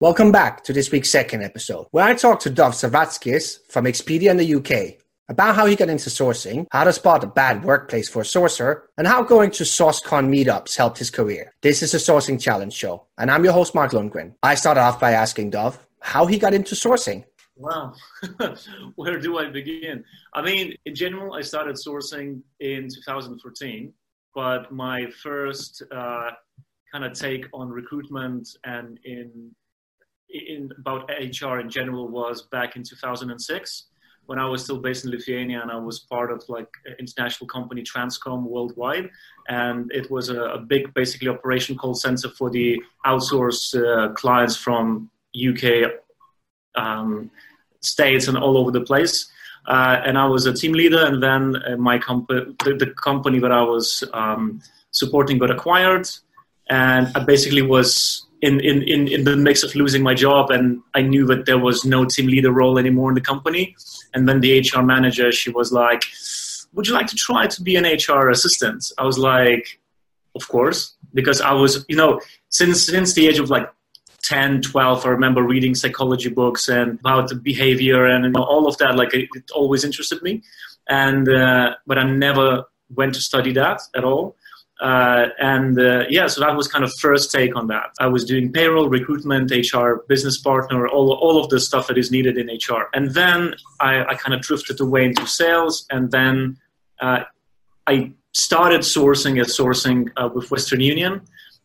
Welcome back to this week's second episode, where I talk to Dov Zavadskis from Expedia in the UK about how he got into sourcing, how to spot a bad workplace for a sourcer, and how going to SourceCon meetups helped his career. This is a Sourcing Challenge show, and I'm your host, Mark Lundgren. I started off by asking Dov how he got into sourcing. Wow, where do I begin? I mean, in general, I started sourcing in 2014, but my first uh, kind of take on recruitment and in in about HR in general was back in 2006 when I was still based in Lithuania and I was part of like international company Transcom worldwide, and it was a, a big basically operation call center for the outsourced uh, clients from UK, um, states, and all over the place. Uh, and I was a team leader, and then uh, my company, the, the, company that I was um, supporting, got acquired, and I basically was in, in, in, in the mix of losing my job and I knew that there was no team leader role anymore in the company. And then the HR manager, she was like, would you like to try to be an HR assistant? I was like, of course, because I was, you know, since, since the age of like 10, 12, I remember reading psychology books and about behavior and you know, all of that. Like it, it always interested me. And, uh, but I never went to study that at all. Uh, and uh, yeah, so that was kind of first take on that. I was doing payroll, recruitment, HR, business partner, all, all of the stuff that is needed in HR. And then I, I kind of drifted away into sales. And then uh, I started sourcing as sourcing uh, with Western Union.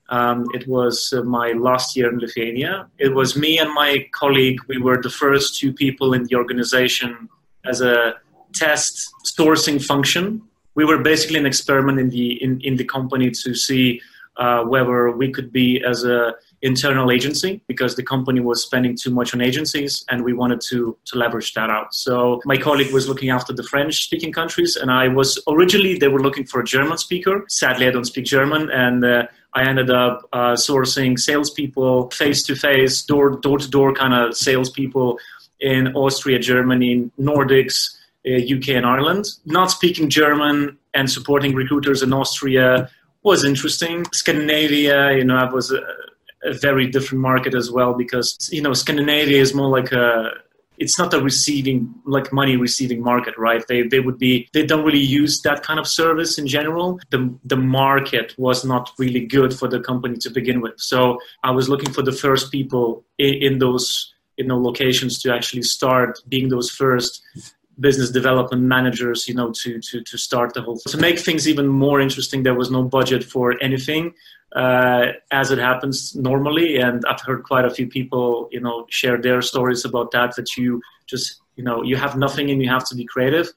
Um, it was uh, my last year in Lithuania. It was me and my colleague. We were the first two people in the organization as a test sourcing function we were basically an experiment in the in, in the company to see uh, whether we could be as a internal agency because the company was spending too much on agencies and we wanted to to leverage that out. So my colleague was looking after the french speaking countries and i was originally they were looking for a german speaker. Sadly i don't speak german and uh, I ended up uh, sourcing salespeople face to face, door door to door kind of salespeople in Austria, Germany, Nordics, UK uh, and Ireland. Not speaking German and supporting recruiters in Austria was interesting. Scandinavia, you know, was a, a very different market as well because you know Scandinavia is more like a it's not a receiving like money receiving market right they they would be they don't really use that kind of service in general the the market was not really good for the company to begin with so i was looking for the first people in, in those you know locations to actually start being those first business development managers, you know, to to to start the whole to make things even more interesting. There was no budget for anything, uh, as it happens normally, and I've heard quite a few people, you know, share their stories about that. That you just, you know, you have nothing and you have to be creative.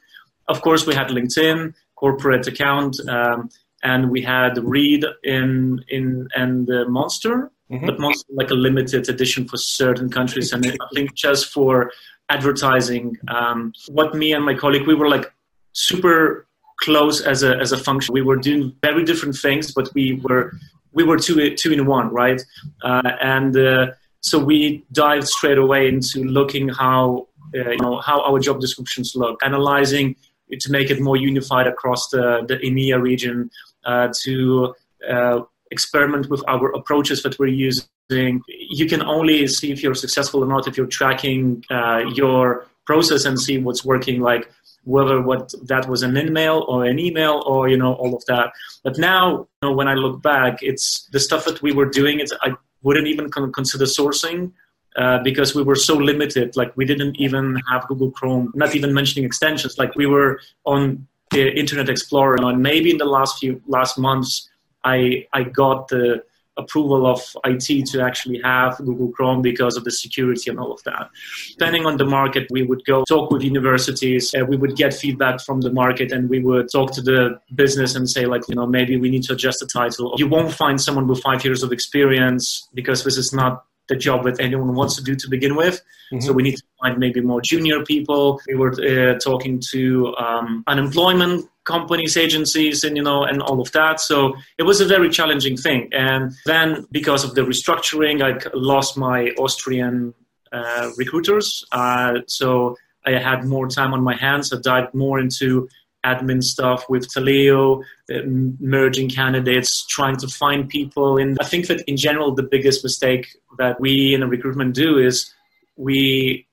Of course, we had LinkedIn, corporate account, um, and we had Reed in in and uh, Monster. Mm-hmm. But Monster like a limited edition for certain countries, and I think just for advertising. Um, what me and my colleague, we were like super close as a as a function. We were doing very different things, but we were we were two two in one, right? Uh, and uh, so we dived straight away into looking how uh, you know how our job descriptions look, analyzing to make it more unified across the the EMEA region, uh, to uh, experiment with our approaches that we're using you can only see if you're successful or not if you're tracking uh, your process and see what's working like whether what that was an email or an email or you know all of that. But now you know, when i look back it's the stuff that we were doing it's i wouldn't even consider sourcing uh, because we were so limited. Like we didn't even have google chrome not even mentioning extensions. Like we were on the internet explorer. And maybe in the last few last months i i got the approval of IT to actually have Google Chrome because of the security and all of that. Depending on the market, we would go talk with universities, uh, we would get feedback from the market, and we would talk to the business and say, like, you know, maybe we need to adjust the title. You won't find someone with five years of experience because this is not the job that anyone wants to do to begin with. Mm-hmm. So we need to find maybe more junior people. We were uh, talking to um, unemployment companies, agencies, and you know, and all of that. So it was a very challenging thing. And then because of the restructuring, I lost my Austrian uh, recruiters. Uh, so I had more time on my hands. I dived more into admin stuff with Taleo, uh, merging candidates, trying to find people. And I think that in general, the biggest mistake that we in recruitment do is we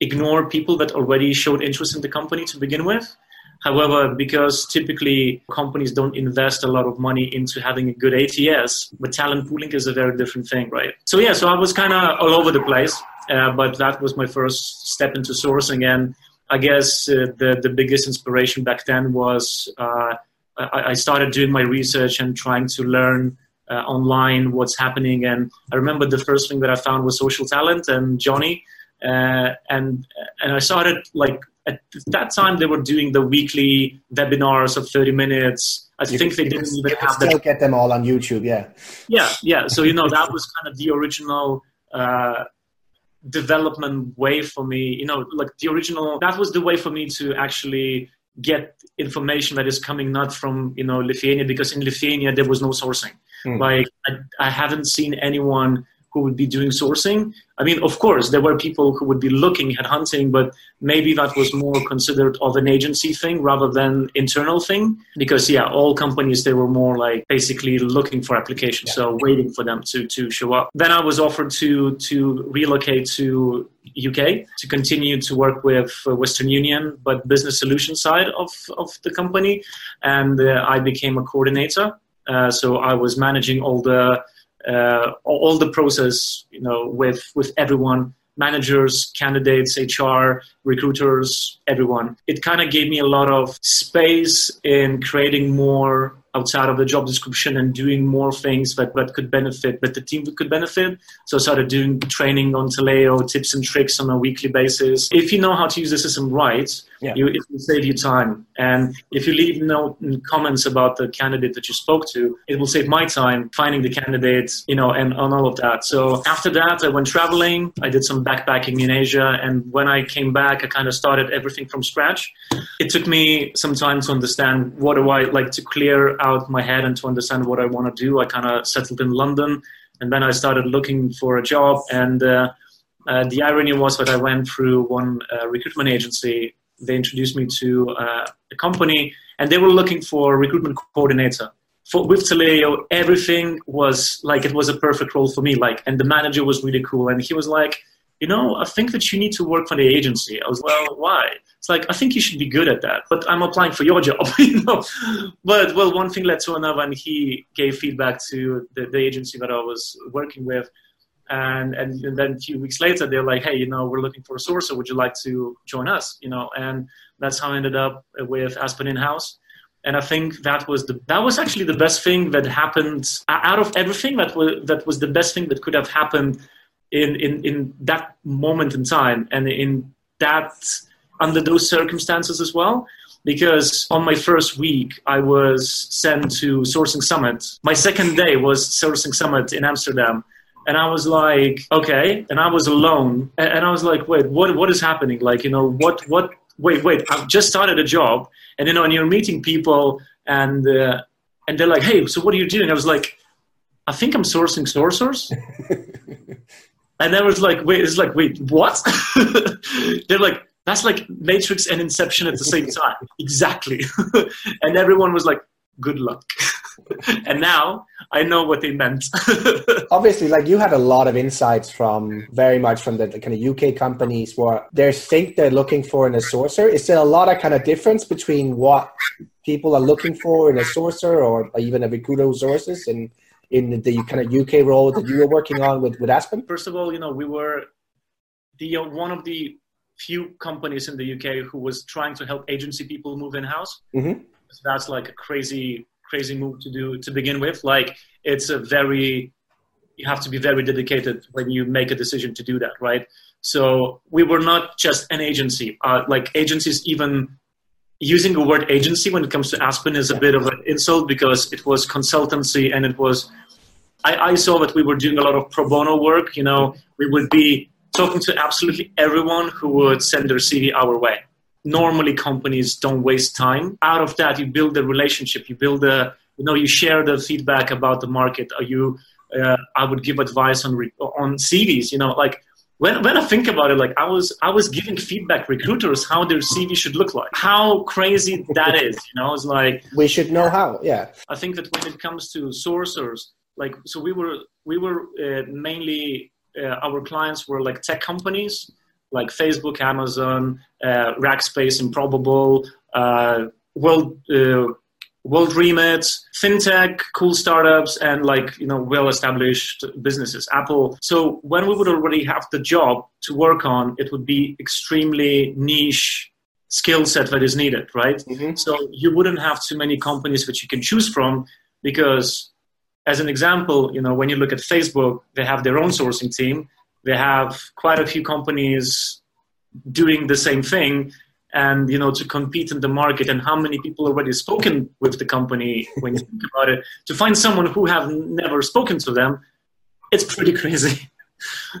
ignore people that already showed interest in the company to begin with. However, because typically companies don't invest a lot of money into having a good ATS, but talent pooling is a very different thing, right? So yeah, so I was kind of all over the place, uh, but that was my first step into sourcing, and I guess uh, the the biggest inspiration back then was uh, I, I, started doing my research and trying to learn. Uh, online, what's happening, and I remember the first thing that I found was social talent and Johnny, uh, and and I started like at that time they were doing the weekly webinars of 30 minutes. I you think they didn't even you have still the, get them all on youtube yeah. Yeah yeah. So you know that was kind of the original uh, development way for me. You know like the original that was the way for me to actually get information that is coming not from you know lithuania because in lithuania there was no sourcing. Mm. like I, I haven't seen anyone who would be doing sourcing. I mean, of course, there were people who would be looking at hunting, but maybe that was more considered of an agency thing rather than internal thing. Because yeah, all companies they were more like basically looking for applications, yeah. so waiting for them to to show up. Then I was offered to to relocate to UK to continue to work with Western Union, but business solution side of of the company, and uh, I became a coordinator. Uh, so I was managing all the uh, all the process, you know, with with everyone, managers, candidates, HR, recruiters, everyone. It kind of gave me a lot of space in creating more outside of the job description and doing more things that, that could benefit, that the team could benefit. So I started doing training on Taleo, tips and tricks on a weekly basis. If you know how to use the system right, yeah. you, it will save you time. And if you leave no comments about the candidate that you spoke to, it will save my time finding the candidate, you know, and on all of that. So after that, I went traveling. I did some backpacking in Asia. And when I came back, I kind of started everything from scratch. It took me some time to understand what do I like to clear out my head and to understand what I want to do. I kind of settled in London, and then I started looking for a job. And uh, uh, the irony was that I went through one uh, recruitment agency. They introduced me to uh, a company, and they were looking for recruitment coordinator. For, with Taleo, everything was like it was a perfect role for me. Like, and the manager was really cool, and he was like, you know, I think that you need to work for the agency. I was, well, why? It's like, I think you should be good at that, but I'm applying for your job, you know. But, well, one thing led to another, and he gave feedback to the, the agency that I was working with. And, and, then a few weeks later, they're like, hey, you know, we're looking for a sourcer. Would you like to join us? You know, and that's how I ended up with Aspen in-house and I think that was the that was actually the best thing that happened out of everything. That was that was the best thing that could have happened in, in, in that moment in time and in that under those circumstances as well because on my first week i was sent to sourcing summit my second day was sourcing summit in amsterdam and i was like okay and i was alone and i was like wait what what is happening like you know what what wait wait i've just started a job and you know and you're meeting people and uh, and they're like hey so what are you doing i was like i think i'm sourcing sourcers and I was like, wait, it's like, wait, what? They're like, that's like Matrix and Inception at the same time. exactly. and everyone was like, good luck. and now I know what they meant. Obviously, like you had a lot of insights from very much from the, the, kind of UK companies where they think they're looking for in a sourcer. Is there a lot of kind of difference between what people are looking for in a sourcer or even a recruiter who sources and in the kind of UK role that you were working on with, with Aspen? First of all, you know, we were the uh, one of the few companies in the UK who was trying to help agency people move in house. Mm-hmm. That's like a crazy, crazy move to do to begin with. Like it's a very, you have to be very dedicated when you make a decision to do that, right? So we were not just an agency. Uh, like agencies even using the word agency when it comes to Aspen is a bit of an insult because it was consultancy and it was. I, I saw that we were doing a lot of pro bono work. You know, we would be talking to absolutely everyone who would send their CV our way. Normally, companies don't waste time. Out of that, you build a relationship. You build a, you know, you share the feedback about the market. Are you? Uh, I would give advice on re- on CVs. You know, like when, when I think about it, like I was I was giving feedback recruiters how their CV should look like. How crazy that is, you know? It's like we should know how. Yeah. I think that when it comes to sourcers, like so we were we were uh, mainly uh, our clients were like tech companies like Facebook, Amazon, uh, Rackspace, Improbable, uh, World uh, World Remit, fintech, cool startups, and like you know well-established businesses. Apple. So when we would already have the job to work on, it would be extremely niche skill set that is needed, right? Mm-hmm. So you wouldn't have too many companies which you can choose from because, as an example, you know when you look at Facebook, they have their own sourcing team. They have quite a few companies doing the same thing and you know to compete in the market and how many people already spoken with the company when you think about it. To find someone who have never spoken to them it's pretty crazy.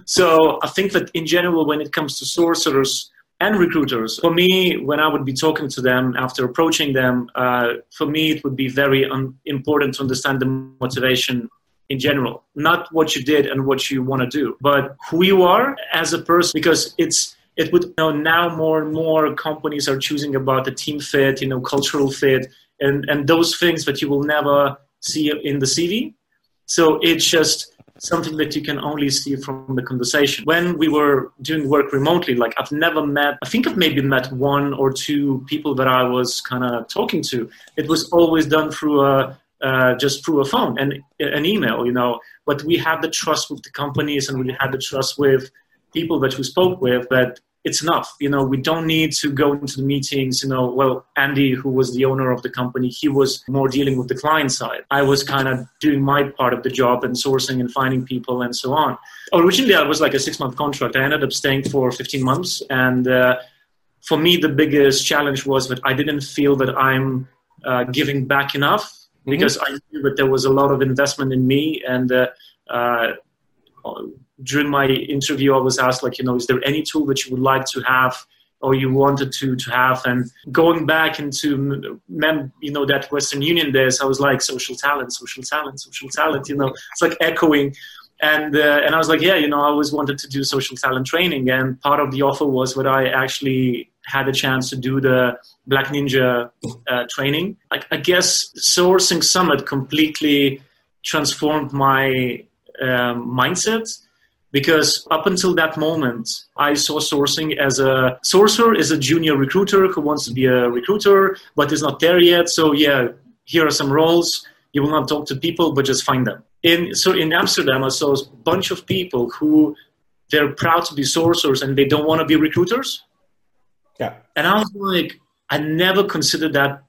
So i think that in general when it comes to sorcerers and recruiters for me when i would be talking to them after approaching them uh, for me it would be very un- important to understand the motivation in general not what you did and what you want to do but who you are as a person because it's it would you know now more and more companies are choosing about the team fit you know cultural fit and and those things that you will never see in the cv so it's just something that you can only see from the conversation. When we were doing work remotely like i've never met i think i've maybe met one or two people that i was kind of talking to. It was always done through a uh, just through a phone and an email you know but we had the trust with the companies and we had the trust with people that we spoke with that it's enough. You know, we don't need to go into the meetings. You know, well, Andy, who was the owner of the company, he was more dealing with the client side. I was kind of doing my part of the job and sourcing and finding people and so on. Originally, I was like a six month contract. I ended up staying for 15 months. And uh, for me, the biggest challenge was that I didn't feel that I'm uh, giving back enough mm-hmm. because I knew that there was a lot of investment in me and uh, uh during my interview, I was asked, like, you know, is there any tool that you would like to have or you wanted to to have? And going back into, mem- you know, that Western Union days, I was like, social talent, social talent, social talent. You know, it's like echoing. And uh, and I was like, yeah, you know, I always wanted to do social talent training, and part of the offer was that I actually had a chance to do the Black Ninja uh, training. I, I guess Sourcing Summit completely transformed my um, mindset because up until that moment i saw sourcing as a sourcer is a junior recruiter who wants to be a recruiter but is not there yet. So yeah here are some roles. You will not talk to people but just find them. In so in amsterdam i saw a bunch of people who they're proud to be sourcers and they don't want to be recruiters yeah and i was like i never considered that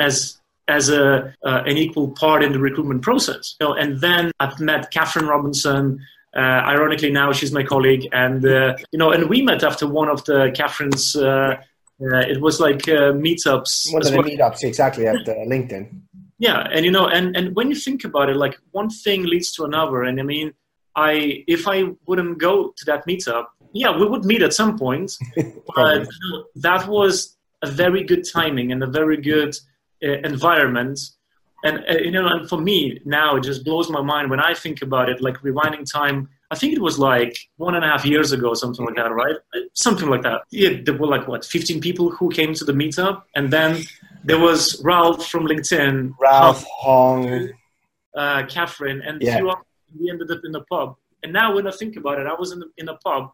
as as a uh, an equal part in the recruitment process. You know, and then I've met Catherine Robinson. Uh, ironically, now she's my colleague, and uh, you know, and we met after one of the Catherine's. Uh, uh, it was like uh, meetups. One of the well. meetups, exactly at LinkedIn. Yeah, and you know, and and when you think about it, like one thing leads to another, and I mean, I if I wouldn't go to that meetup, yeah, we would meet at some point, but that was a very good timing and a very good uh, environment. And uh, you know and for me now it just blows my mind when i think about it like rewinding time i think it was like one and a half years ago something like that right? Something like that. Yeah there were like what 15 people who came to the meetup and then there was ralph from linkedin ralph hong. uh, catherine and yeah. we ended up in the pub. And now when i think about it i was in, the, in a pub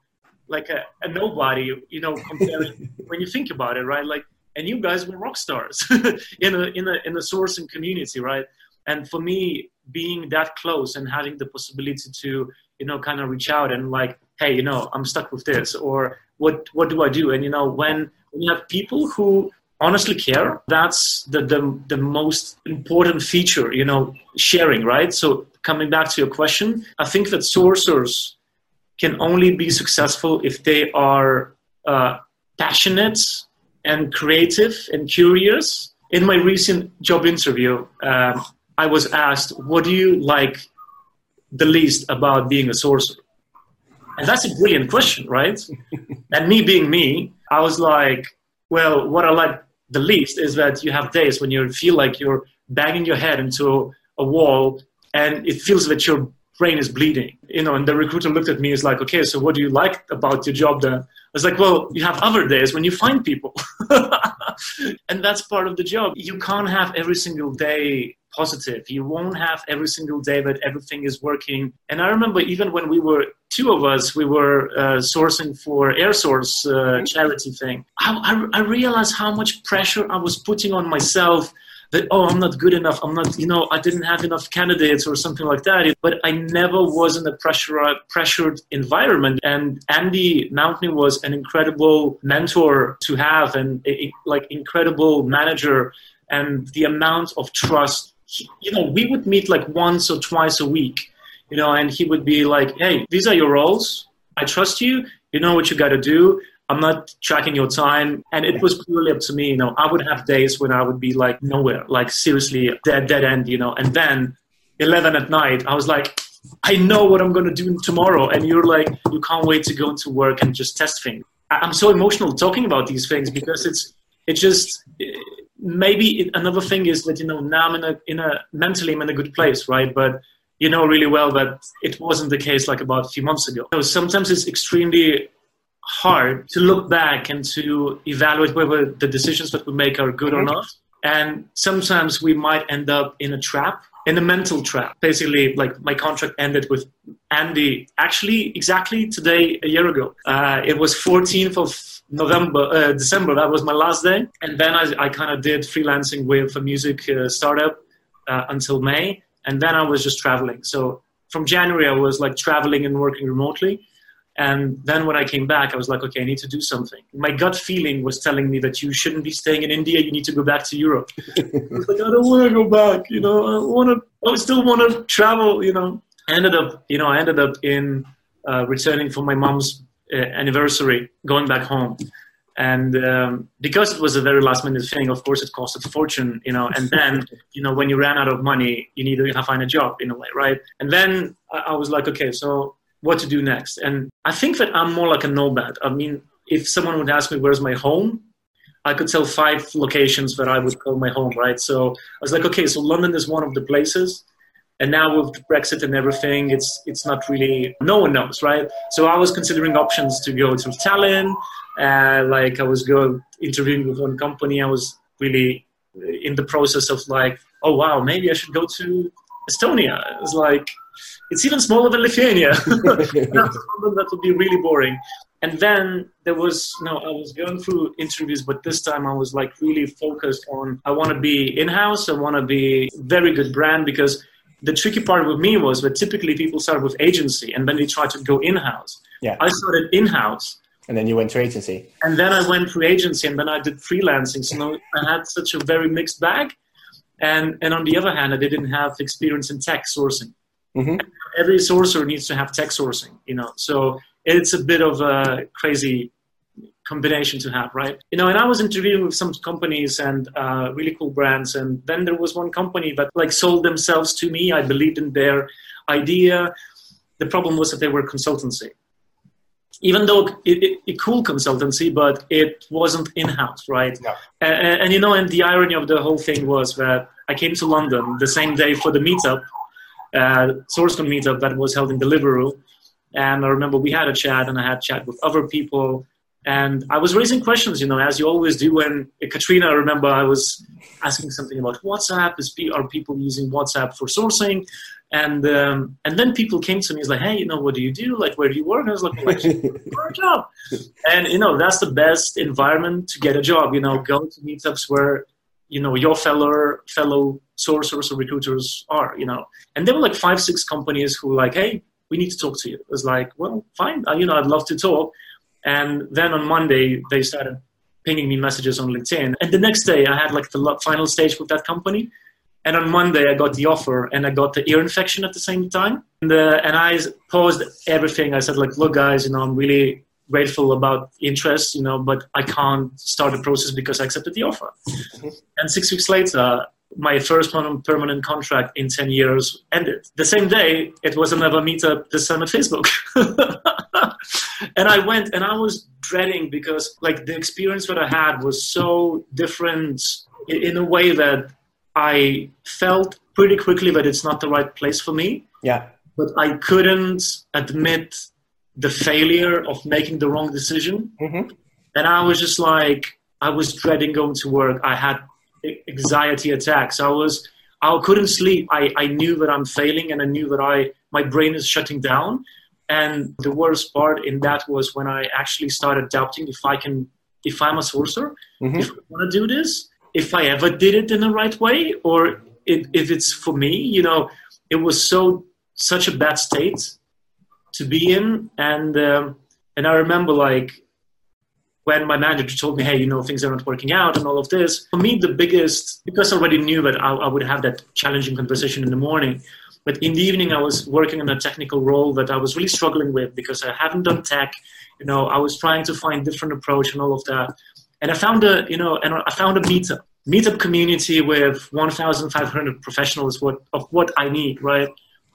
like a, a nobody you know comparing when you think about it right like and you guys were rock stars in a in a in a sourcing community, right? And for me, being that close and having the possibility to you know kind of reach out and like, hey, you know, I'm stuck with this, or what what do I do? And you know, when when you have people who honestly care, that's the the, the most important feature, you know, sharing, right? So coming back to your question, I think that sourcers can only be successful if they are uh, passionate and creative and curious. In my recent job interview, um, I was asked, What do you like the least about being a sourcer? And that's a brilliant question, right? and me being me, I was like, Well, what I like the least is that you have days when you feel like you're banging your head into a wall and it feels that you're brain is bleeding. You know, and the recruiter looked at me, is like, okay, so what do you like about your job then? I was like, well, you have other days when you find people. and that's part of the job. You can't have every single day positive. You won't have every single day that everything is working. And I remember even when we were two of us, we were uh, sourcing for Air Source uh, charity thing. I, I, I realized how much pressure I was putting on myself that oh i'm not good enough i'm not you know i didn't have enough candidates or something like that. But i never was in a pressure, pressured environment. And andy mountney was an incredible mentor to have and a, like incredible manager. And the amount of trust you know we would meet like once or twice a week you know and he would be like hey these are your roles. I trust you. You know what you got to do I'm not tracking your time. And it was purely up to me. You know, I would have days when I would be like nowhere, like seriously dead, dead end, you know. And then 11 at night, I was like, I know what I'm going to do tomorrow. And you're like, you can't wait to go into work and just test things. I'm so emotional talking about these things because it's, it just, maybe another thing is that, you know, now I'm in a, in a, mentally I'm in a good place, right? But you know really well that it wasn't the case like about a few months ago. So sometimes it's extremely hard to look back and to evaluate whether the decisions that we make are good or not. And sometimes we might end up in a trap, in a mental trap. Basically, like my contract ended with Andy actually exactly today, a year ago. Uh, it was 14th of November, uh, December. That was my last day. And then I, I kind of did freelancing with a music uh, startup uh, until May. And then I was just traveling. So from January, I was like traveling and working remotely. And then when I came back, I was like, okay, I need to do something. My gut feeling was telling me that you shouldn't be staying in India. You need to go back to Europe. I was like, I don't want to go back. You know, I want to. I still want to travel. You know, I ended up. You know, I ended up in uh, returning for my mom's uh, anniversary, going back home. And um, because it was a very last minute thing, of course, it cost a fortune, you know. And then, you know, when you ran out of money, you need to find a job in a way, right? And then I was like, okay, so what to do next. And I think that I'm more like a nomad. I mean, if someone would ask me where's my home, I could tell five locations that I would call my home, right? So I was like, okay, so London is one of the places. And now with Brexit and everything, it's it's not really no one knows, right? So I was considering options to go to Tallinn. Uh, like I was go interviewing with one company. I was really in the process of like, oh wow, maybe I should go to Estonia. It's like it's even smaller than Lithuania. that would be really boring. And then there was, know, I was going through interviews, but this time I was like really focused on I want to be in house, I want to be very good brand because the tricky part with me was that typically people start with agency and then they try to go in house. Yeah. I started in house. And then you went to agency. And then I went through agency and then I did freelancing. So I had such a very mixed bag. And, and on the other hand, I didn't have experience in tech sourcing. Mm-hmm. Every sourcer needs to have tech sourcing, you know. So it's a bit of a crazy combination to have, right? You know, and I was interviewing with some companies and uh, really cool brands, and then there was one company that like sold themselves to me. I believed in their idea. The problem was that they were consultancy, even though it, it, a cool consultancy, but it wasn't in house, right? Yeah. And, and you know, and the irony of the whole thing was that I came to London the same day for the meetup uh, SourceCon meetup that was held in Deliveroo. And I remember we had a chat and I had chat with other people. And I was raising questions, you know, as you always do when uh, Katrina, I remember I was asking something about WhatsApp. Is, are people using WhatsApp for sourcing? And um, and then people came to me, it's like, hey, you know, what do you do? Like, where do you work? And I was like, well, for a job. And you know, that's the best environment to get a job. You know, go to meetups where you know your fellow fellow sourcers or recruiters are you know. And there were like five six companies who were like hey we need to talk to you. It was like well fine. Uh, you know i'd love to talk. And then on monday they started pinging me messages on linkedin. And the next day i had like the final stage with that company. And on monday i got the offer and i got the ear infection at the same time. And, uh, and i paused everything. I said like look guys you know i'm really grateful about interest, you know, but I can't start the process because I accepted the offer. Mm-hmm. And six weeks later, my first permanent contract in 10 years ended. The same day, it was another meetup this time at Facebook. and I went and I was dreading because like the experience that I had was so different in a way that I felt pretty quickly that it's not the right place for me. Yeah. but I couldn't admit the failure of making the wrong decision. Mm-hmm. And I was just like, I was dreading going to work. I had anxiety attacks. I was, I couldn't sleep. I, I knew that I'm failing and I knew that I, my brain is shutting down. And the worst part in that was when I actually started doubting if I can, if I'm a sourcer, Mhm. if I want to do this, if I ever did it in the right way, or if, if it's for me. You know, it was so such a bad state to be in, and um, and I remember like when my manager told me, hey, you know, things are not working out and all of this. For me, the biggest because I already knew that I, I would have that challenging conversation in the morning. But in the evening, I was working on a technical role that I was really struggling with because I haven't done tech. You know, I was trying to find different approach and all of that. And I found a, you know, and I found a meetup, meetup community with 1,500 professionals what, of what I need, right?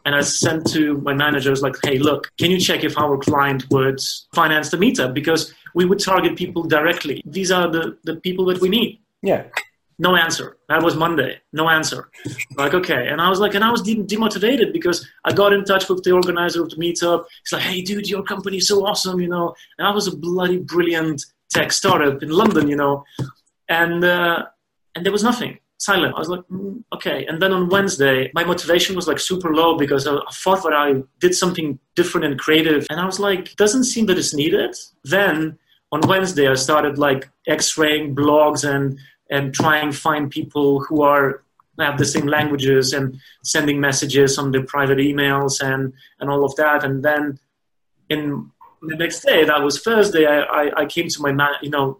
And I sent to my managers like, hey, look, can you check if our client would finance the meetup? Because we would target people directly. These are the, the people that we need. Yeah. No answer. That was Monday. No answer. Like, okay. And I was like, and I was de- demotivated because I got in touch with the organizer of the meetup. He's like, hey, dude, your company is so awesome, you know. And I was a bloody brilliant tech startup in London, you know. And, uh, and there was nothing. Silent. I was like, mm, okay. And then on Wednesday, my motivation was like super low because I, I thought that I did something different and creative. And I was like, doesn't seem that it's needed. Then on Wednesday, I started like x-raying blogs and and try and find people who are have the same languages and sending messages on their private emails and and all of that. And then in the next day, that was Thursday, I, I, I came to my man, you know,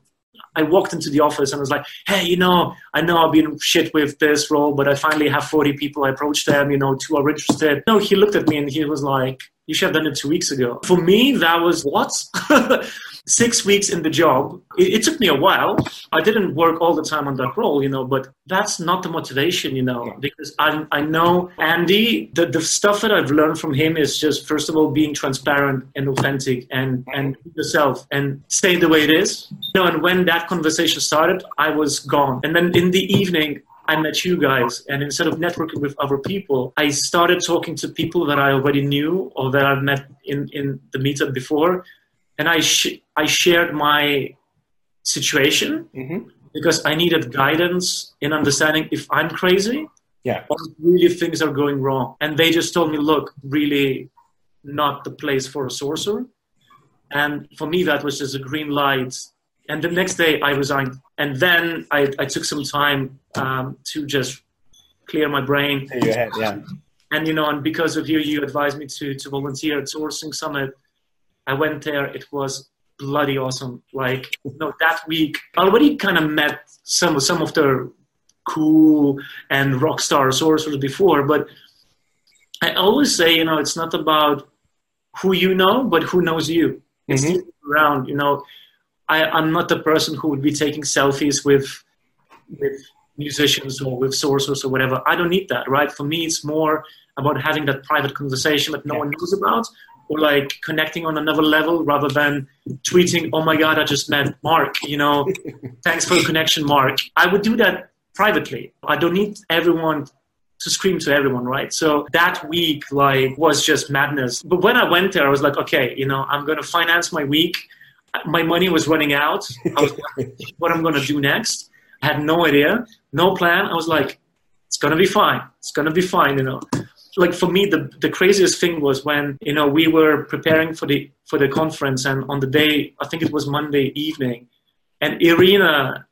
I walked into the office and was like, hey, you know, I know I've been shit with this role, but I finally have 40 people. I approached them, you know, two are interested. No, he looked at me and he was like, you should have done it two weeks ago. For me, that was what? Six weeks in the job. It, it, took me a while. I didn't work all the time on that role, you know, but that's not the motivation, you know, because I, I know Andy, the, the stuff that I've learned from him is just, first of all, being transparent and authentic and, and yourself and stay the way it is. You know, and when that conversation started, I was gone. And then in the evening, I met you guys, and instead of networking with other people, I started talking to people that I already knew or that I've met in, in the meetup before, and I sh- I shared my situation mm-hmm. because I needed guidance in understanding if I'm crazy, yeah, or really things are going wrong. And they just told me, look, really, not the place for a sorcerer. And for me, that was just a green light. And the next day, I resigned and then I, I took some time um, to just clear my brain. Clear your head, yeah. And you know, and because of you, you advised me to to volunteer at Sourcing Summit. I went there. It was bloody awesome. Like you know, that week, I already kind of met some some of the cool and rock star sorcerers before, but I always say, you know, it's not about who you know, but who knows you. It's Mm-hmm. around, you know. I, I'm not the person who would be taking selfies with with musicians or with sources or whatever. I don't need that, right? For me, it's more about having that private conversation that no Yeah. one knows about, or like connecting on another level rather than tweeting, "Oh my God, I just met Mark." You know, thanks for the connection, Mark. I would do that privately. I don't need everyone to scream to everyone, right? So that week, like, was just madness. But when I went there, I was like, okay, you know, I'm going to finance my week my money was running out. I was like, what I'm going to do next? I had no idea, no plan. I was like, it's going to be fine. It's going to be fine, you know. Like for me, the, the craziest thing was when, you know, we were preparing for the, for the conference and on the day, I think it was Monday evening, and Irina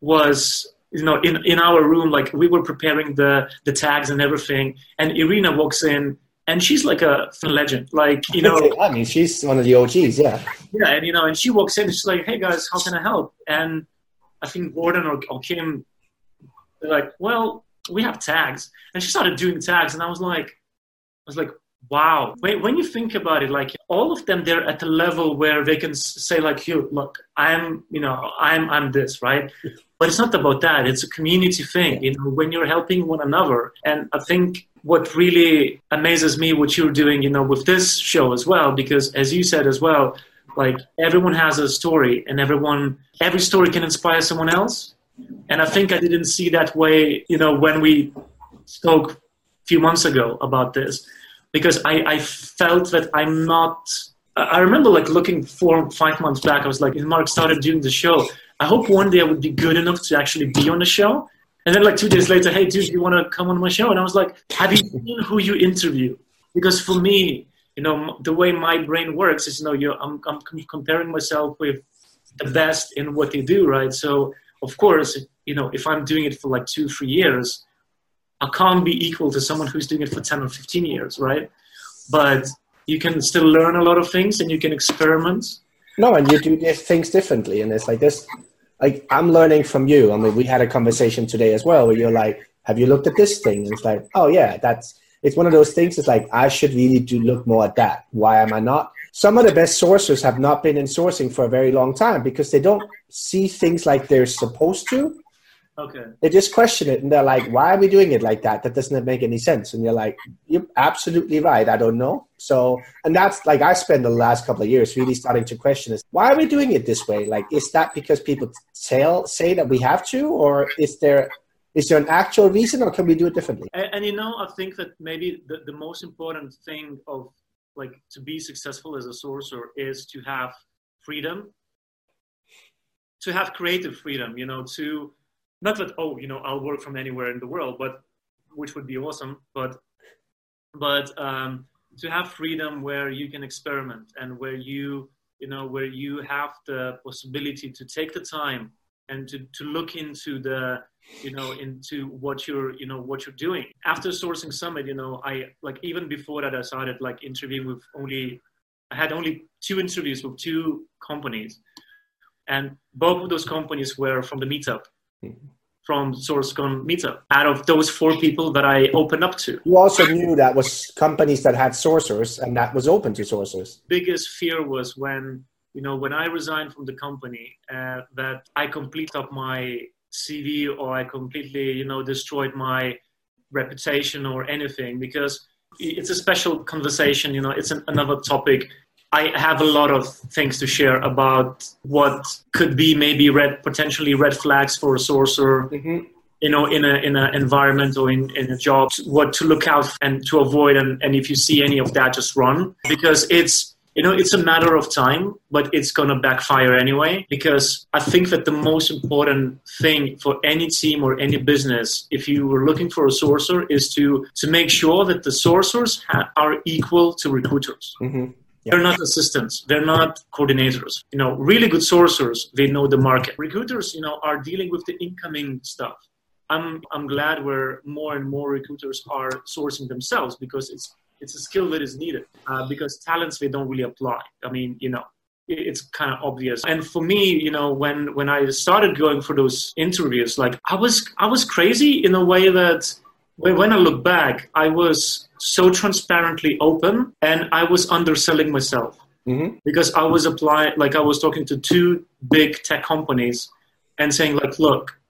was, you know, in, in our room, like we were preparing the, the tags and everything. And Irina walks in and she's like a legend. Like, you know, I mean, she's one of the OGs, yeah. yeah, and you know, and she walks in and she's like, "Hey guys, how can I help?" And I think Gordon or, or Kim, they're like, "Well, we have tags," and she started doing tags, and I was like, I was like, "Wow!" When, when you think about it, like all of them, they're at a level where they can say, like, "You look, I'm, you know, I'm, I'm this, right?" But it's not about that. It's a community thing, you know, when you're helping one another. And I think what really amazes me, what you're doing, you know, with this show as well, because as you said as well, like everyone has a story and everyone, every story can inspire someone else. And I think I didn't see that way, you know, when we spoke a few months ago about this. because I, I felt that I'm not. I remember like looking four, five months back. I was like, Mark started doing the show. I hope one day I would be good enough to actually be on the show. And then like two days later, hey dude, you want to come on my show? And I was like, have you seen who you interview? Because for me, you know, the way my brain works is, you know, you I'm, I'm comparing myself with the best in what they do, right? So of course, you know, if I'm doing it for like two, three years, I can't be equal to someone who's doing it for 10 or 15 years, right? But you can still learn a lot of things and you can experiment. No, and you do things differently. And it's like this, like I'm learning from you. I mean, we had a conversation today as well where you're like, have you looked at this thing? And it's like, oh yeah, that's, it's one of those things. It's like, I should really do look more at that. Why am I not? Some of the best sourcers have not been in sourcing for a very long time because they don't see things like they're supposed to Okay. They just question it and they're like, why are we doing it like that? That doesn't make any sense. And you're like, you're absolutely right. I don't know. So, and that's like, I spent the last couple of years really starting to question this. Why are we doing it this way? Like, is that because people tell, say that we have to, or is there, is there an actual reason or can we do it differently? And, and you know, I think that maybe the, the most important thing of like to be successful as a sorcerer is to have freedom, to have creative freedom, you know, to, not that oh you know I'll work from anywhere in the world, but which would be awesome, but but um, to have freedom where you can experiment and where you you know where you have the possibility to take the time and to, to look into the you know into what you're you know what you're doing. After sourcing summit you know i like even before that i started like interviewing with only i had only two interviews with two companies. And both of those companies were from the meetup. Hmm. From SourceCon meetup. Out of those four people that I opened up to. You also knew that was companies that had sourcers and that was open to sourcers. Biggest fear was when you know when I resigned from the company uh, that I complete up my CV or I completely you know destroyed my reputation or anything because it's a special conversation. You know, it's an, another topic I have a lot of things to share about what could be maybe red, potentially red flags for a sorcerer. Mm-hmm. You know, in a in an environment or in, in a job, what to look out and to avoid, and, and if you see any of that, just run because it's you know it's a matter of time, but it's gonna backfire anyway. Because I think that the most important thing for any team or any business, if you were looking for a sourcer, is to to make sure that the sourcers ha- are equal to recruiters. Mm-hmm they're not assistants. They're not coordinators. You know, really good sourcers, they know the market. Recruiters, you know, are dealing with the incoming stuff. I'm, I'm glad where more and more recruiters are sourcing themselves because it's, it's a skill that is needed uh, because talents, they don't really apply. I mean, you know, it's kind of obvious. And for me, you know, when, when I started going for those interviews, like I was, I was crazy in a way that when I look back, I was so transparently open and I was underselling myself mm-hmm. because I was applying, like I was talking to two big tech companies and saying like, look,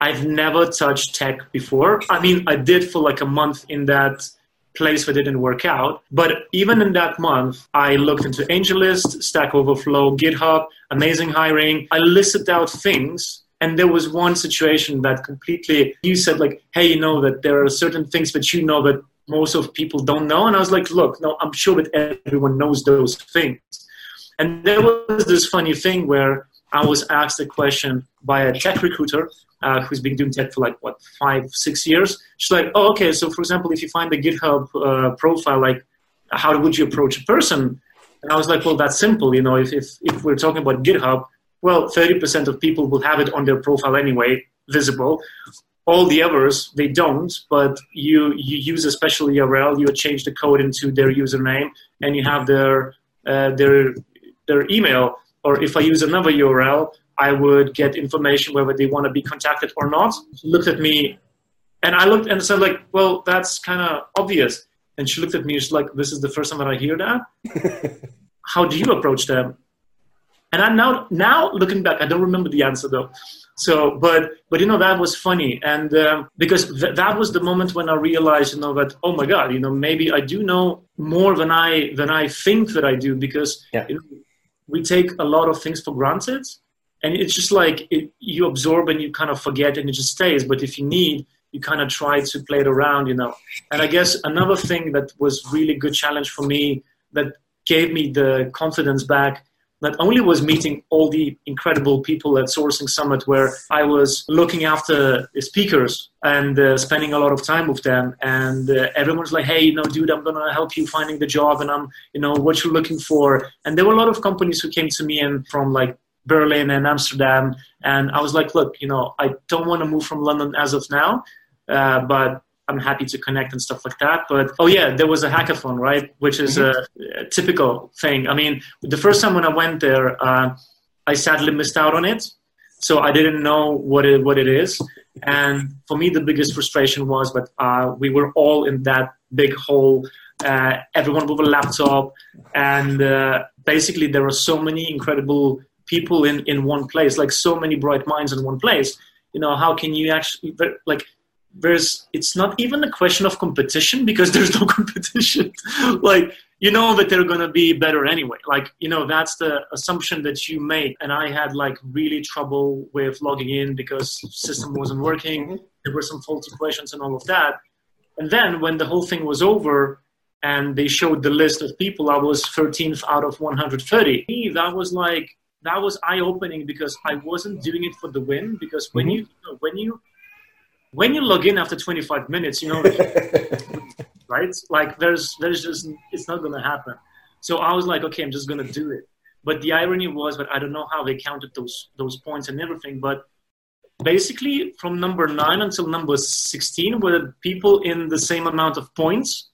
I've never touched tech before. I mean, I did for like a month in that place that didn't work out. But even in that month, I looked into AngelList, Stack Overflow, GitHub, Amazing Hiring. I listed out things and there was one situation that completely you said like hey you know that there are certain things that you know that most of people don't know and i was like look no i'm sure that everyone knows those things and there was this funny thing where i was asked a question by a tech recruiter uh, who's been doing tech for like what five six years she's like oh okay so for example if you find a github uh, profile like how would you approach a person and i was like well that's simple you know if, if, if we're talking about github well, 30% of people will have it on their profile anyway, visible. All the others, they don't, but you, you use a special URL, you change the code into their username, and you have their, uh, their, their email. Or if I use another URL, I would get information whether they want to be contacted or not. She looked at me, and I looked and said, like, well, that's kind of obvious. And she looked at me, she's like, this is the first time that I hear that. How do you approach them? And I'm now now looking back, I don't remember the answer though. So, but but you know that was funny, and um, because th- that was the moment when I realized, you know, that oh my god, you know, maybe I do know more than I than I think that I do, because yeah. you know, we take a lot of things for granted, and it's just like it, you absorb and you kind of forget, and it just stays. But if you need, you kind of try to play it around, you know. And I guess another thing that was really good challenge for me that gave me the confidence back not only was meeting all the incredible people at Sourcing Summit, where I was looking after the speakers and uh, spending a lot of time with them, and uh, everyone's like, "Hey, you know, dude, I'm gonna help you finding the job, and I'm, you know, what you're looking for." And there were a lot of companies who came to me and from like Berlin and Amsterdam, and I was like, "Look, you know, I don't want to move from London as of now, uh, but I'm happy to connect and stuff like that. But oh yeah, there was a hackathon, right? Which is mm-hmm. a, a, typical thing. I mean, the first time when I went there, uh, I sadly missed out on it, so I didn't know what it what it is. And for me, the biggest frustration was that uh, we were all in that big hole, uh, everyone with a laptop, and uh, basically there are so many incredible people in in one place, like so many bright minds in one place. You know, how can you actually like there's it's not even a question of competition because there's no competition. Like you know that they're going to be better anyway. Like you know that's the assumption that you make. And i had like really trouble with logging in because system wasn't working. Mm-hmm. there were some faulty questions and all of that. And then when the whole thing was over and they showed the list of people i was 13th out of 130 that was like that was eye opening because i wasn't doing it for the win because when mm-hmm. you, you know, when you when you log in after 25 minutes, you know, right? Like there's there's just it's not gonna happen. So I was like, okay, I'm just gonna do it. But the irony was that I don't know how they counted those those points and everything, but basically from number nine until number 16 were people in the same amount of points.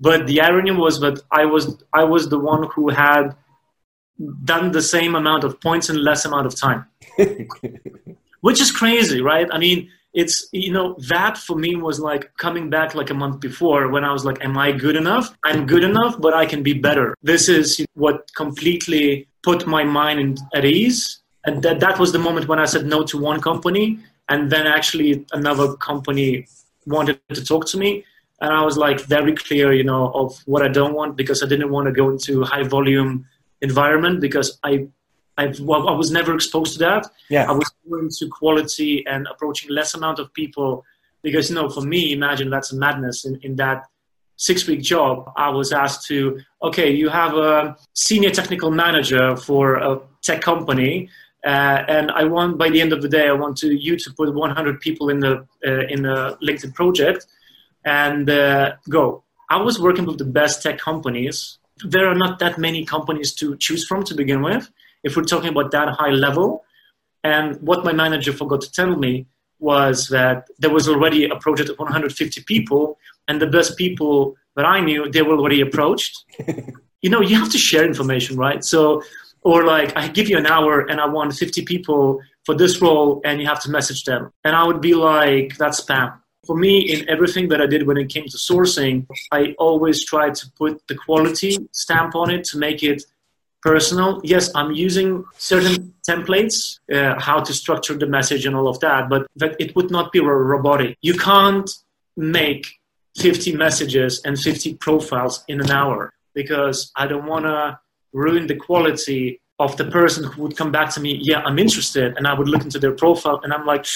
But the irony was that I was I was the one who had done the same amount of points in less amount of time. Which is crazy, right? I mean, it's you know that for me was like coming back like a month before when i was like am i good enough i'm good enough but i can be better this is what completely put my mind in, at ease and that, that was the moment when i said no to one company and then actually another company wanted to talk to me and i was like very clear you know of what i don't want because i didn't want to go into high volume environment because i I've, I was never exposed to that. Yeah. I was more into quality and approaching less amount of people because, you know, for me, imagine that's a madness in, in that six week job. I was asked to, okay, you have a senior technical manager for a tech company. Uh, and I want by the end of the day, I want to you to put 100 people in the uh, in the LinkedIn project and uh, go. I was working with the best tech companies. There are not that many companies to choose from to begin with if we're talking about that high level. And what my manager forgot to tell me was that there was already a project of 150 people, and the best people that I knew, they were already approached. you know, you have to share information, right? So, or like, I give you an hour and I want 50 people for this role, and you have to message them. And I would be like, that's spam. For me, in everything that I did when it came to sourcing, I always tried to put the quality stamp on it to make it personal. Yes, I'm using certain templates, uh, how to structure the message and all of that, but that it would not be robotic. You can't make 50 messages and 50 profiles in an hour because I don't want to ruin the quality of the person who would come back to me. Yeah, I'm interested, and I would look into their profile, and I'm like.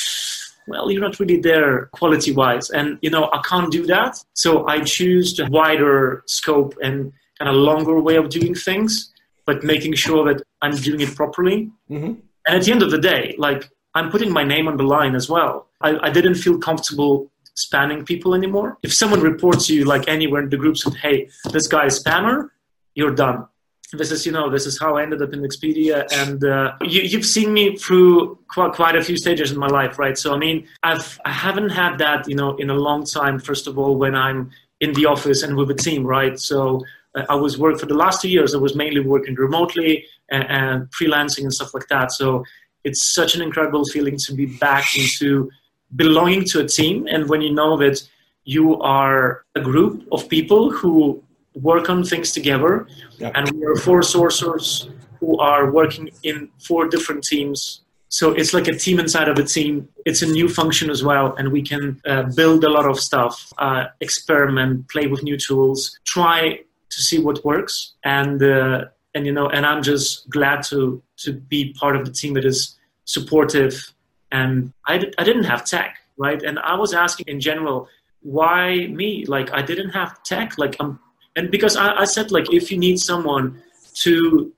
Well, you're not really there quality wise. And, you know, I can't do that. So I choose the wider scope and kind of longer way of doing things but making sure that I'm doing it properly. Mm-hmm. And at the end of the day, like I'm putting my name on the line as well. I, I didn't feel comfortable spamming people anymore. If someone reports you like anywhere in the groups that, hey, this guy is spammer, you're done. This is, you know, this is how I ended up in Expedia. And uh, you, have seen me through quite, quite a few stages in my life, right? So, I mean, I've, I haven't had that, you know, in a long time, first of all, when I'm in the office and with a team, right? So I was working for the last two years. I was mainly working remotely and, and, freelancing and stuff like that. So it's such an incredible feeling to be back into belonging to a team. And when you know that you are a group of people who work on things together, yeah. and we are four sourcers who are working in four different teams. So it's like a team inside of a team. It's a new function as well, and we can uh, build a lot of stuff, uh, experiment, play with new tools, try to see what works and uh, and you know and i'm just glad to to be part of the team that is supportive and i, I didn't have tech right? And I was asking in general, why me? Like I didn't have tech, like I'm, and because I, I said like if you need someone to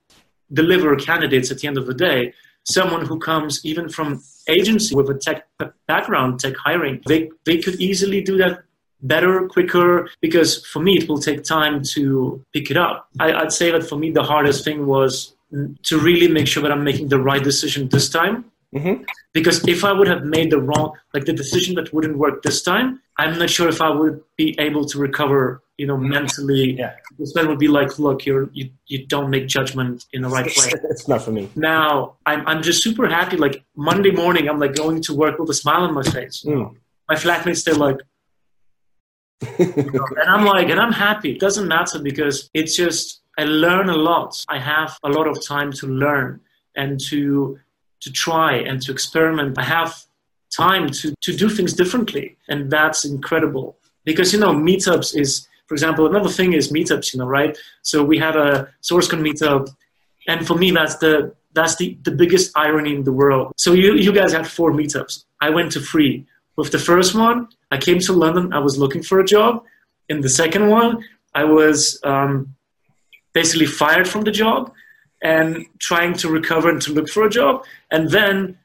deliver candidates at the end of the day, someone who comes even from agency with a tech background, tech hiring, they, they could easily do that better, quicker, because for me, it will take time to pick it up. I, I'd say that for me, the hardest thing was to really make sure that I'm making the right decision this time. Mm-hmm. Because if I would have made the wrong, like the decision that wouldn't work this time, I'm not sure if I would be able to recover, you know, mentally. Yeah. Because then would be like, look, you're you, you don't make judgment in the right way. it's not for me. Now I'm I'm just super happy. Like Monday morning, I'm like going to work with a smile on my face. Mm. My flatmates, they're like, and I'm like, and I'm happy. It doesn't matter because it's just I learn a lot. I have a lot of time to learn and to to try and to experiment. I have time to, to do things differently. And that's incredible. Because, you know, meetups is, for example, another thing is meetups, you know, right? So we had a SourceCon meetup. And for me, that's the, that's the, the biggest irony in the world. So you, you guys had four meetups. I went to three. With the first one, I came to London. I was looking for a job. In the second one, I was um, basically fired from the job and trying to recover and to look for a job. And then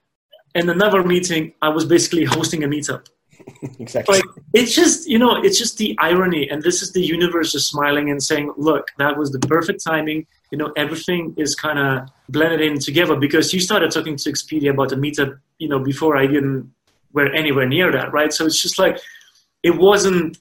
in another meeting, I was basically hosting a meetup. exactly. Like it's just you know it's just the irony, and this is the universe just smiling and saying, "Look, that was the perfect timing." You know, everything is kind of blended in together because you started talking to Expedia about a meetup, you know, before I even were anywhere near that, right? So it's just like it wasn't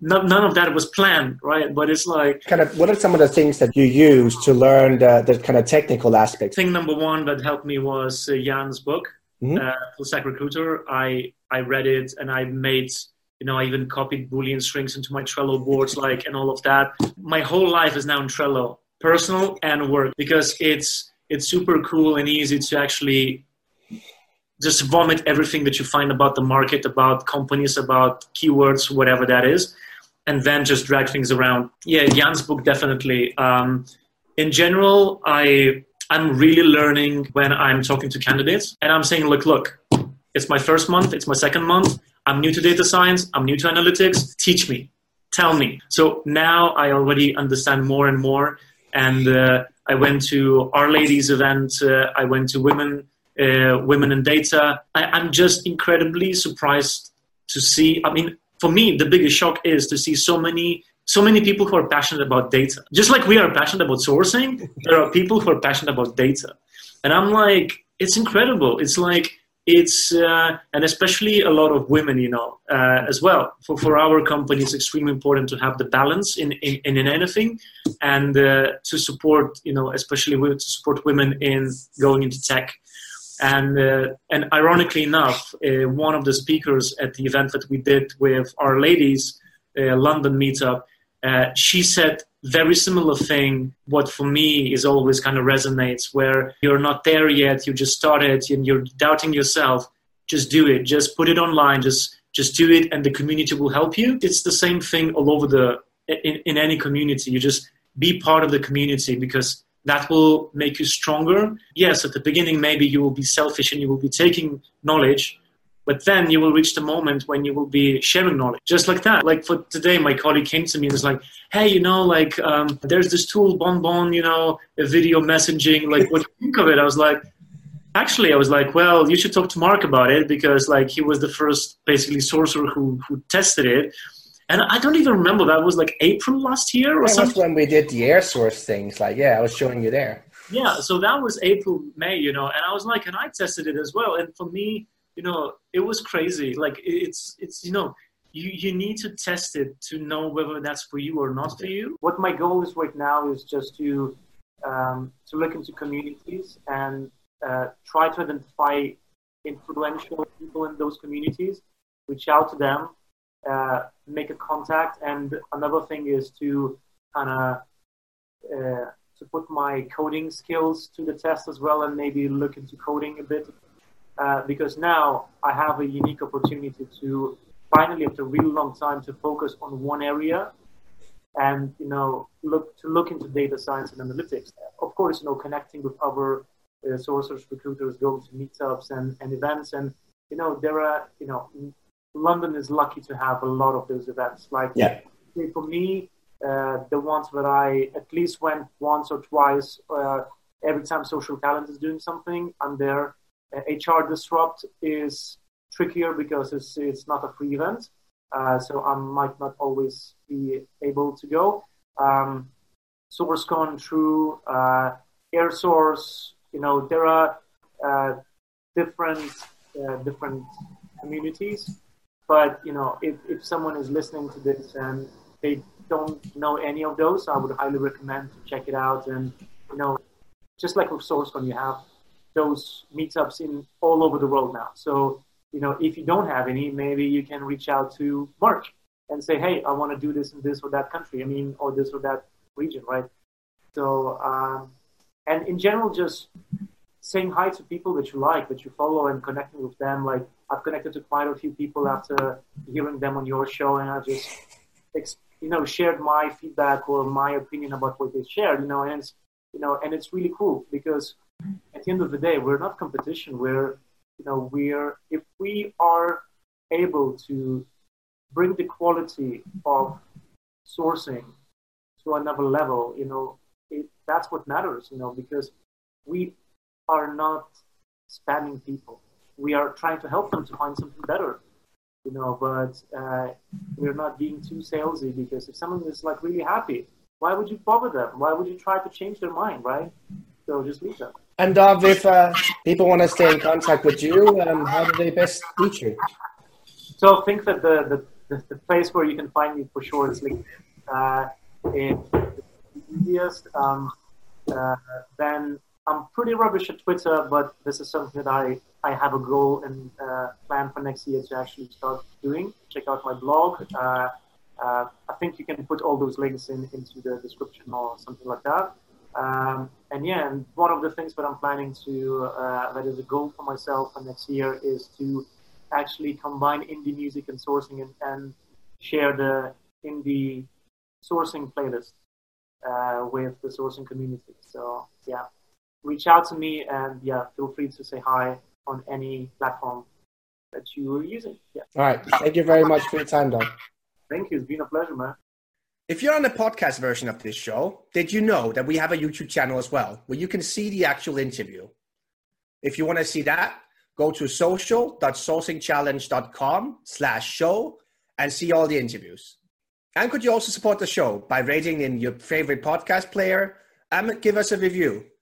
none of that was planned, right? But it's like kind of what are some of the things that you use to learn the, the kind of technical aspects? Thing number one that helped me was uh, Jan's book, mm-hmm. uh, Full Stack Recruiter. I I read it and I made you know I even copied Boolean strings into my Trello boards, like and all of that. My whole life is now in Trello, personal and work, because it's it's super cool and easy to actually just vomit everything that you find about the market, about companies, about keywords, whatever that is, and then just drag things around. Yeah, Jan's book definitely. Um, in general, I I'm really learning when I'm talking to candidates, and I'm saying, look, look, it's my first month, it's my second month. I'm new to data science, I'm new to analytics. Teach me, tell me. So now I already understand more and more. And uh, I went to R-Ladies event. Uh, I went to Women uh, women in data. I, am just incredibly surprised to see. I mean, for me, the biggest shock is to see so many so many people who are passionate about data. Just like we are passionate about sourcing, there are people who are passionate about data, and I'm like, it's incredible. It's like it's uh, and especially a lot of women you know uh, as well for, for our company it's extremely important to have the balance in in, in anything and uh, to support you know especially to support women in going into tech and, uh, and ironically enough, uh, one of the speakers at the event that we did with R-Ladies uh, London meetup, uh, she said very similar thing. What for me is always kind of resonates, where you're not there yet, you just started, and you're doubting yourself. Just do it. Just put it online. Just just do it, and the community will help you. It's the same thing all over the in, in any community. You just be part of the community because that will make you stronger. Yes, at the beginning, maybe you will be selfish and you will be taking knowledge, but then you will reach the moment when you will be sharing knowledge, just like that. Like for today, my colleague came to me and was like, "Hey, you know, like um, there's this tool, BombBomb, you know, a video messaging. Like, what do you think of it?" I was like, "Actually, I was like, well, you should talk to Mark about it because like he was the first basically sorcerer who who tested it." And I don't even remember that was like April last year or that something. was when we did the air source things. Like, yeah, I was showing you there. Yeah, so that was April, May, you know, and I was like, and I tested it as well. And for me, you know, it was crazy. Like it's it's you know, you you need to test it to know whether that's for you or not for you. What my goal is right now is just to um, to look into communities and uh, try to identify influential people in those communities, reach out to them, uh, make a contact. And another thing is to kind of uh, to put my coding skills to the test as well, and maybe look into coding a bit. Uh, because now I have a unique opportunity to finally, after a really long time, to focus on one area and you know look to look into data science and analytics. Of course, you know connecting with other uh, sourcers, recruiters, going to meetups and, and events, and you know there are you know London is lucky to have a lot of those events. Like yeah. for me, uh, the ones that I at least went once or twice uh, every time SocialTalent is doing something, I'm there. HR Disrupt is trickier because it's it's not a free event, uh, so I might not always be able to go. Um, SourceCon, True, uh, AirSource, you know, there are uh, different uh, different communities. But you know, if, if someone is listening to this and they don't know any of those, I would highly recommend to check it out. And you know, just like with SourceCon, you have those meetups in all over the world now. So you know, if you don't have any, maybe you can reach out to Mark and say, hey, I want to do this in this or that country. I mean, or this or that region, right? So, um, and in general, just saying hi to people that you like, that you follow, and connecting with them. Like I've connected to quite a few people after hearing them on your show, and I just, you know, shared my feedback or my opinion about what they shared. You know, and it's, you know, and it's really cool because at the end of the day, we're not competition. We're, you know, we're if we are able to bring the quality of sourcing to another level, you know, it, that's what matters, you know, because we are not spamming people. We are trying to help them to find something better, you know, but uh, we're not being too salesy because if someone is like really happy, why would you bother them? Why would you try to change their mind, right? So just. And Dov, if uh, people want to stay in contact with you, um, how do they best reach you? So I think that the, the, the, place where you can find me for sure is LinkedIn. Uh, it's the easiest. Um, uh, then I'm pretty rubbish at Twitter, but this is something that I, I have a goal and uh, plan for next year to actually start doing. Check out my blog. Uh, uh, I think you can put all those links in into the description or something like that. Um, and yeah, and one of the things that I'm planning to, uh, that is a goal for myself for next year, is to actually combine indie music and sourcing and, and share the indie sourcing playlist uh, with the sourcing community. So yeah, reach out to me and yeah, feel free to say hi on any platform that you are using. Yeah. All right. Thank you very much for your time, Dov. Thank you. It's been a pleasure, man. If you're on the podcast version of this show, did you know that we have a YouTube channel as well where you can see the actual interview? If you want to see that, go to social.sourcingchallenge.com slash show and see all the interviews. And could you also support the show by rating in your favorite podcast player and give us a review?